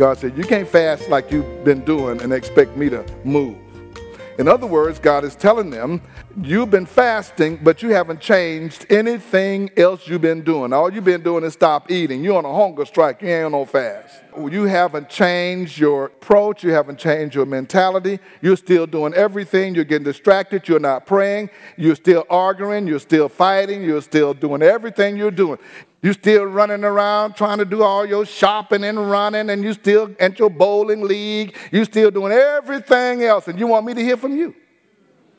God said, You can't fast like you've been doing and expect me to move. In other words, God is telling them, You've been fasting, but you haven't changed anything else you've been doing. All you've been doing is stop eating. You're on a hunger strike. You ain't on no fast. You haven't changed your approach. You haven't changed your mentality. You're still doing everything. You're getting distracted. You're not praying. You're still arguing. You're still fighting. You're still doing everything you're doing. You're still running around trying to do all your shopping and running, and you still at your bowling league. You're still doing everything else, and you want me to hear from you.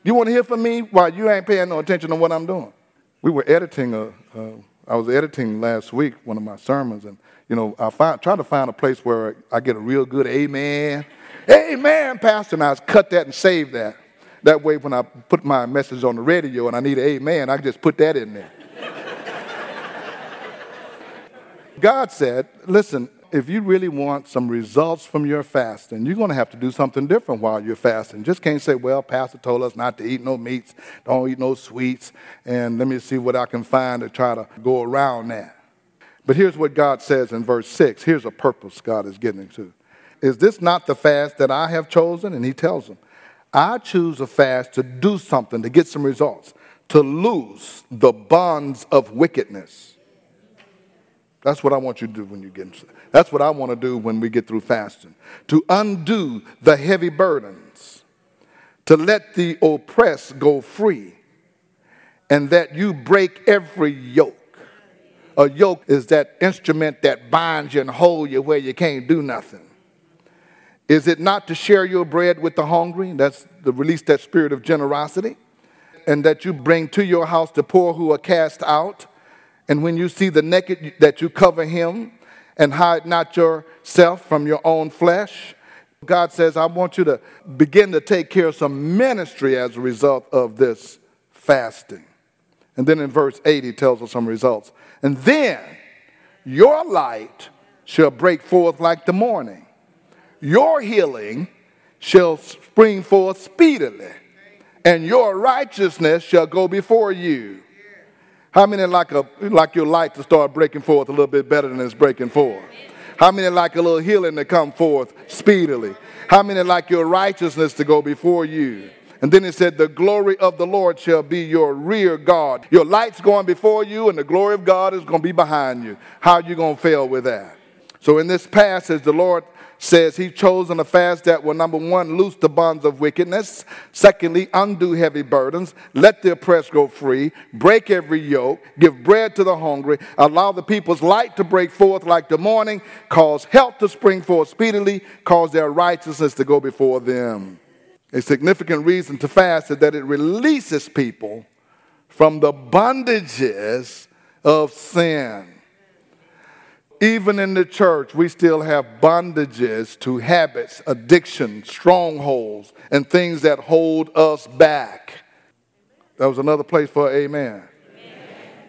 You want to hear from me while you ain't paying no attention to what I'm doing. We were editing a. Uh, I was editing last week one of my sermons, and you know I find, try to find a place where I get a real good amen, amen, pastor, and I cut that and save that. That way, when I put my message on the radio and I need an amen, I just put that in there. God said, listen, if you really want some results from your fasting, you're going to have to do something different while you're fasting. Just can't say, well, Pastor told us not to eat no meats, don't eat no sweets, and let me see what I can find to try to go around that. But here's what God says in verse 6. Here's a purpose God is getting to. Is this not the fast that I have chosen? And he tells them, I choose a fast to do something, to get some results, to loose the bonds of wickedness that's what I want you to do when you get That's what I want to do when we get through fasting. To undo the heavy burdens, to let the oppressed go free, and that you break every yoke. A yoke is that instrument that binds you and holds you where you can't do nothing. Is it not to share your bread with the hungry? That's to release that spirit of generosity. And that you bring to your house the poor who are cast out and when you see the naked, that you cover him and hide not yourself from your own flesh. God says, I want you to begin to take care of some ministry as a result of this fasting. And then in verse 8, he tells us some results. And then your light shall break forth like the morning, your healing shall spring forth speedily, and your righteousness shall go before you. How many like, a, like your light to start breaking forth a little bit better than it's breaking forth? How many like a little healing to come forth speedily? How many like your righteousness to go before you? And then it said, The glory of the Lord shall be your rear guard. Your light's going before you, and the glory of God is going to be behind you. How are you going to fail with that? So in this passage, the Lord says he's chosen a fast that will, number one, loose the bonds of wickedness. Secondly, undo heavy burdens. Let the oppressed go free. Break every yoke. Give bread to the hungry. Allow the people's light to break forth like the morning. Cause health to spring forth speedily. Cause their righteousness to go before them. A significant reason to fast is that it releases people from the bondages of sin. Even in the church, we still have bondages to habits, addiction, strongholds, and things that hold us back. That was another place for amen. amen.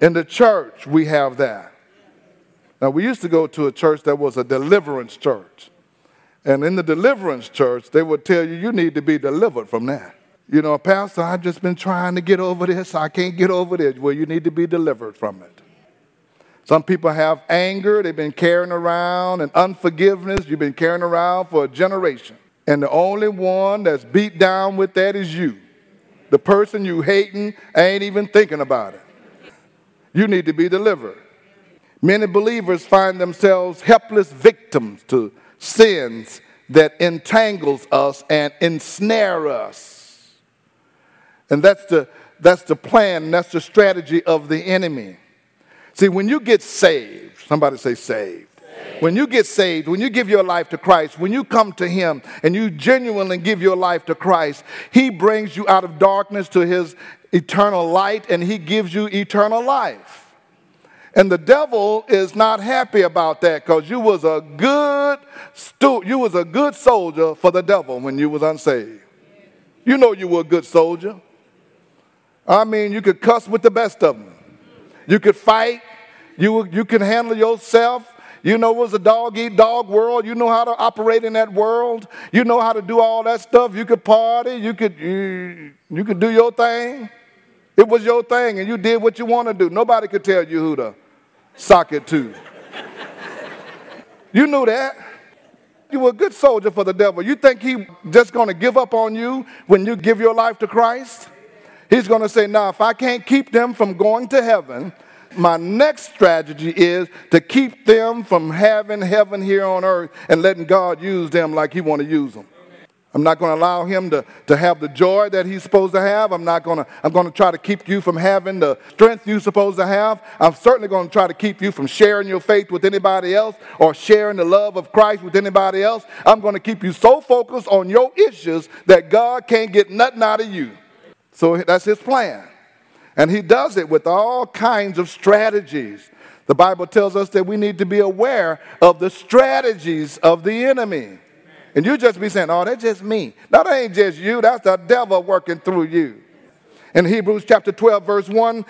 In the church, we have that. Now, we used to go to a church that was a deliverance church. And in the deliverance church, they would tell you, you need to be delivered from that. You know, Pastor, I've just been trying to get over this. I can't get over this. Well, you need to be delivered from it. Some people have anger they've been carrying around, and unforgiveness you've been carrying around for a generation. And the only one that's beat down with that is you. The person you hating ain't even thinking about it. You need to be delivered. Many believers find themselves helpless victims to sins that entangles us and ensnare us. And that's the, that's the plan, that's the strategy of the enemy. See, when you get saved, somebody say saved. When you get saved, when you give your life to Christ, when you come to Him and you genuinely give your life to Christ, He brings you out of darkness to His eternal light and He gives you eternal life. And the devil is not happy about that because you was a good stu- you was a good soldier for the devil when you was unsaved. You know you were a good soldier. I mean, you could cuss with the best of them. You could fight. You, you can handle yourself. You know it was a dog eat dog world. You know how to operate in that world. You know how to do all that stuff. You could party. You could you, you could do your thing. It was your thing, and you did what you want to do. Nobody could tell you who to sock it to. you knew that. You were a good soldier for the devil. You think he just going to give up on you when you give your life to Christ? He's going to say, now, if I can't keep them from going to heaven, my next strategy is to keep them from having heaven here on earth and letting God use them like he want to use them. I'm not going to allow him to, to have the joy that he's supposed to have. I'm not going to, I'm going to try to keep you from having the strength you're supposed to have. I'm certainly going to try to keep you from sharing your faith with anybody else or sharing the love of Christ with anybody else. I'm going to keep you so focused on your issues that God can't get nothing out of you. So that's his plan. And he does it with all kinds of strategies. The Bible tells us that we need to be aware of the strategies of the enemy. And you just be saying, oh, that's just me. No, that ain't just you. That's the devil working through you. In Hebrews chapter 12, verse 1,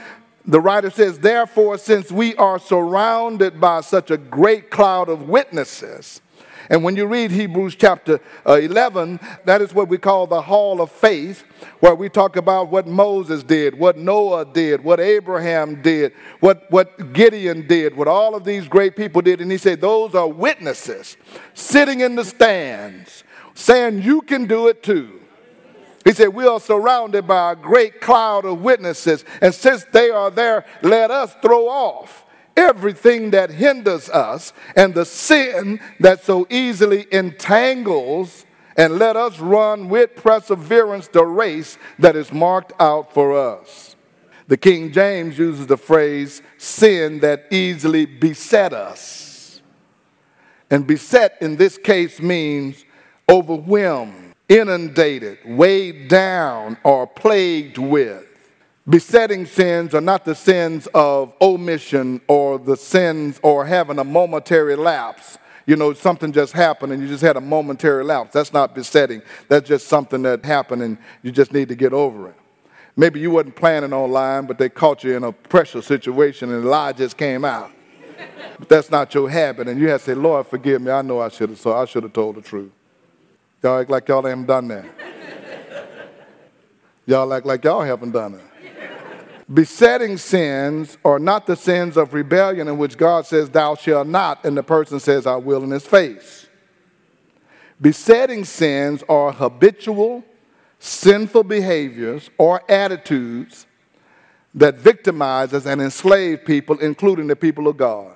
the writer says, Therefore, since we are surrounded by such a great cloud of witnesses, and when you read Hebrews chapter uh, 11, that is what we call the hall of faith, where we talk about what Moses did, what Noah did, what Abraham did, what, what Gideon did, what all of these great people did. And he said, Those are witnesses sitting in the stands saying, You can do it too. He said, We are surrounded by a great cloud of witnesses, and since they are there, let us throw off everything that hinders us and the sin that so easily entangles, and let us run with perseverance the race that is marked out for us. The King James uses the phrase sin that easily beset us. And beset in this case means overwhelmed, inundated, weighed down, or plagued with. Besetting sins are not the sins of omission or the sins or having a momentary lapse. You know, something just happened and you just had a momentary lapse. That's not besetting. That's just something that happened and you just need to get over it. Maybe you wasn't planning on lying, but they caught you in a pressure situation and the lie just came out. but that's not your habit, and you have to say, Lord, forgive me. I know I should have so I should have told the truth. Y'all act like y'all haven't done that. y'all act like y'all haven't done it. Besetting sins are not the sins of rebellion in which God says, Thou shalt not, and the person says, I will in his face. Besetting sins are habitual, sinful behaviors or attitudes that victimizes and enslave people, including the people of God.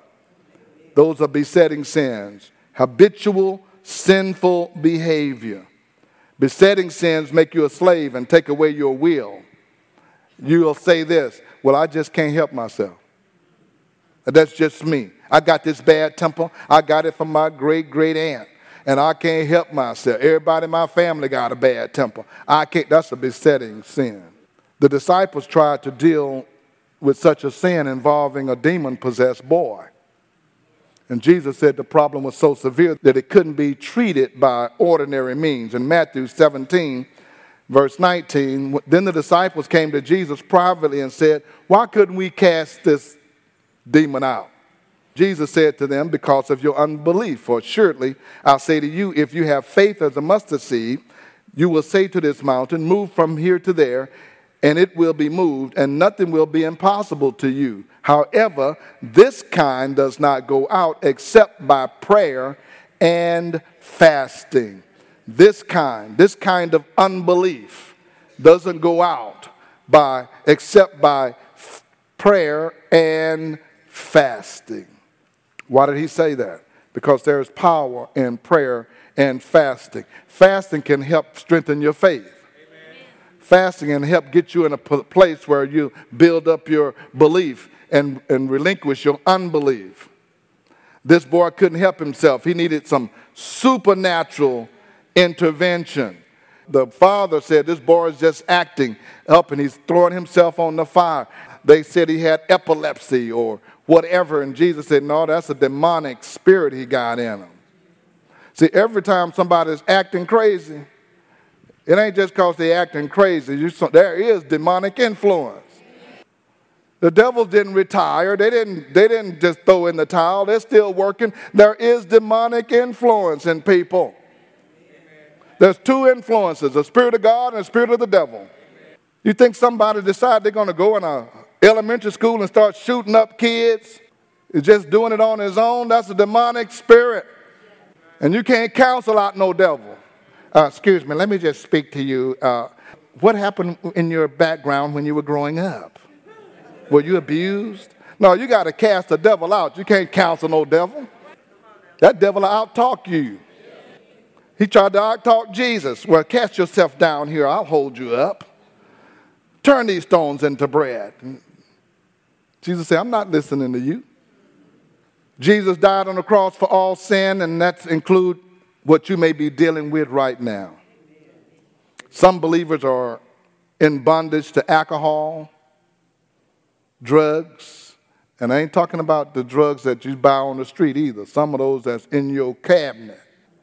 Those are besetting sins. Habitual, sinful behavior. Besetting sins make you a slave and take away your will you'll say this Well, I just can't help myself. That's just me. I got this bad temper. I got it from my great great aunt. And I can't help myself. Everybody in my family got a bad temper. I can't, that's a besetting sin. The disciples tried to deal with such a sin involving a demon possessed boy. And Jesus said the problem was so severe that it couldn't be treated by ordinary means. In Matthew 17, Verse 19 Then the disciples came to Jesus privately and said, Why couldn't we cast this demon out? Jesus said to them, Because of your unbelief. For assuredly, I'll say to you, if you have faith as a mustard seed, you will say to this mountain, Move from here to there, and it will be moved, and nothing will be impossible to you. However, this kind does not go out except by prayer and fasting. This kind, this kind of unbelief doesn't go out by except by f- prayer and fasting. Why did he say that? Because there is power in prayer and fasting. Fasting can help strengthen your faith. Fasting can help get you in a place where you build up your belief and, and relinquish your unbelief. This boy couldn't help himself. He needed some supernatural intervention. The father said, This boy is just acting up and he's throwing himself on the fire. They said he had epilepsy or whatever. And Jesus said, No, that's a demonic spirit he got in him. See, every time somebody's acting crazy, it ain't just because they're acting crazy. You, there is demonic influence. The devils didn't retire. They didn't, they didn't just throw in the towel. They're still working. There is demonic influence in people. There's two influences, the spirit of God and the spirit of the devil. You think somebody decide they're going to go in a elementary school and start shooting up kids? Is just doing it on his own? That's a demonic spirit. And you can't counsel out no devil. Uh, excuse me, let me just speak to you. Uh, what happened in your background when you were growing up? Were you abused? No, you got to cast the devil out. You can't counsel no devil. That devil will out-talk you. He tried to out-talk Jesus. Well, cast yourself down here. I'll hold you up. Turn these stones into bread. Jesus said, I'm not listening to you. Jesus died on the cross for all sin, and that includes what you may be dealing with right now. Some believers are in bondage to alcohol, drugs, and I ain't talking about the drugs that you buy on the street either. Some of those that's in your cabinet.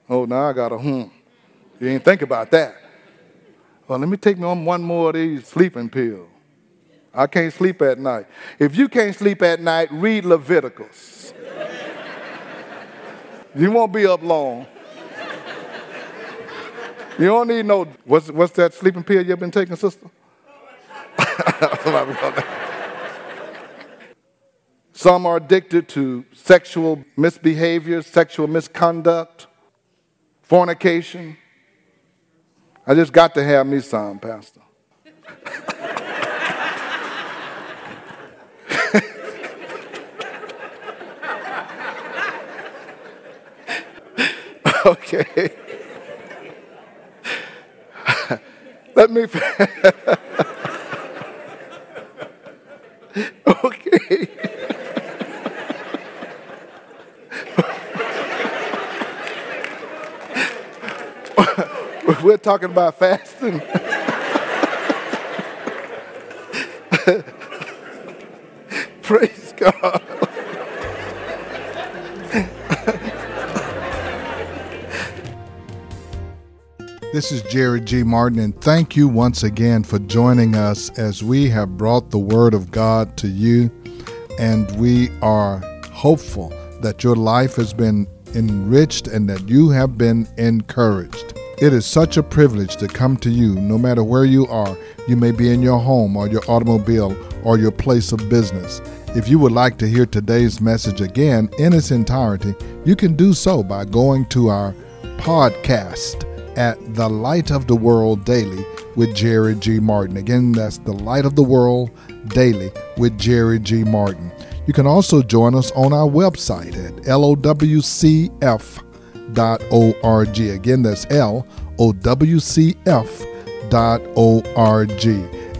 Oh, now I got a hmm. You ain't think about that. Well, let me take me on one more of these sleeping pills. I can't sleep at night. If you can't sleep at night, read Leviticus. you won't be up long. You don't need no, what's, what's that sleeping pill you've been taking, sister? Some are addicted to sexual misbehavior, sexual misconduct, fornication. I just got to have me some, Pastor. okay. Let me. We're talking about fasting. Praise God. This is Jerry G. Martin, and thank you once again for joining us as we have brought the Word of God to you. And we are hopeful that your life has been enriched and that you have been encouraged. It is such a privilege to come to you no matter where you are. You may be in your home or your automobile or your place of business. If you would like to hear today's message again in its entirety, you can do so by going to our podcast at The Light of the World Daily with Jerry G. Martin. Again, that's The Light of the World Daily with Jerry G. Martin. You can also join us on our website at lowcf.com lowcf.org. Again, that's L O W C F.org.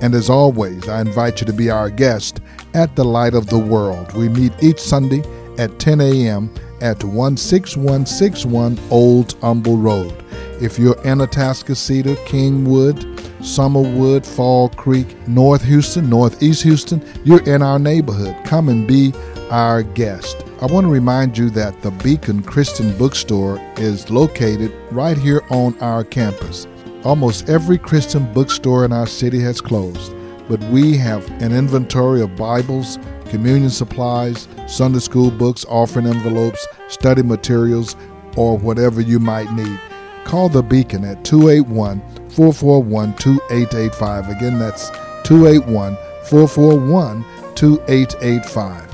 And as always, I invite you to be our guest at the Light of the World. We meet each Sunday at 10 a.m. at 16161 Old Humble Road. If you're in Cedar, Kingwood, Summerwood, Fall Creek, North Houston, Northeast Houston, you're in our neighborhood. Come and be our guest. I want to remind you that the Beacon Christian Bookstore is located right here on our campus. Almost every Christian bookstore in our city has closed, but we have an inventory of Bibles, communion supplies, Sunday school books, offering envelopes, study materials, or whatever you might need. Call the Beacon at 281 441 2885. Again, that's 281 441 2885.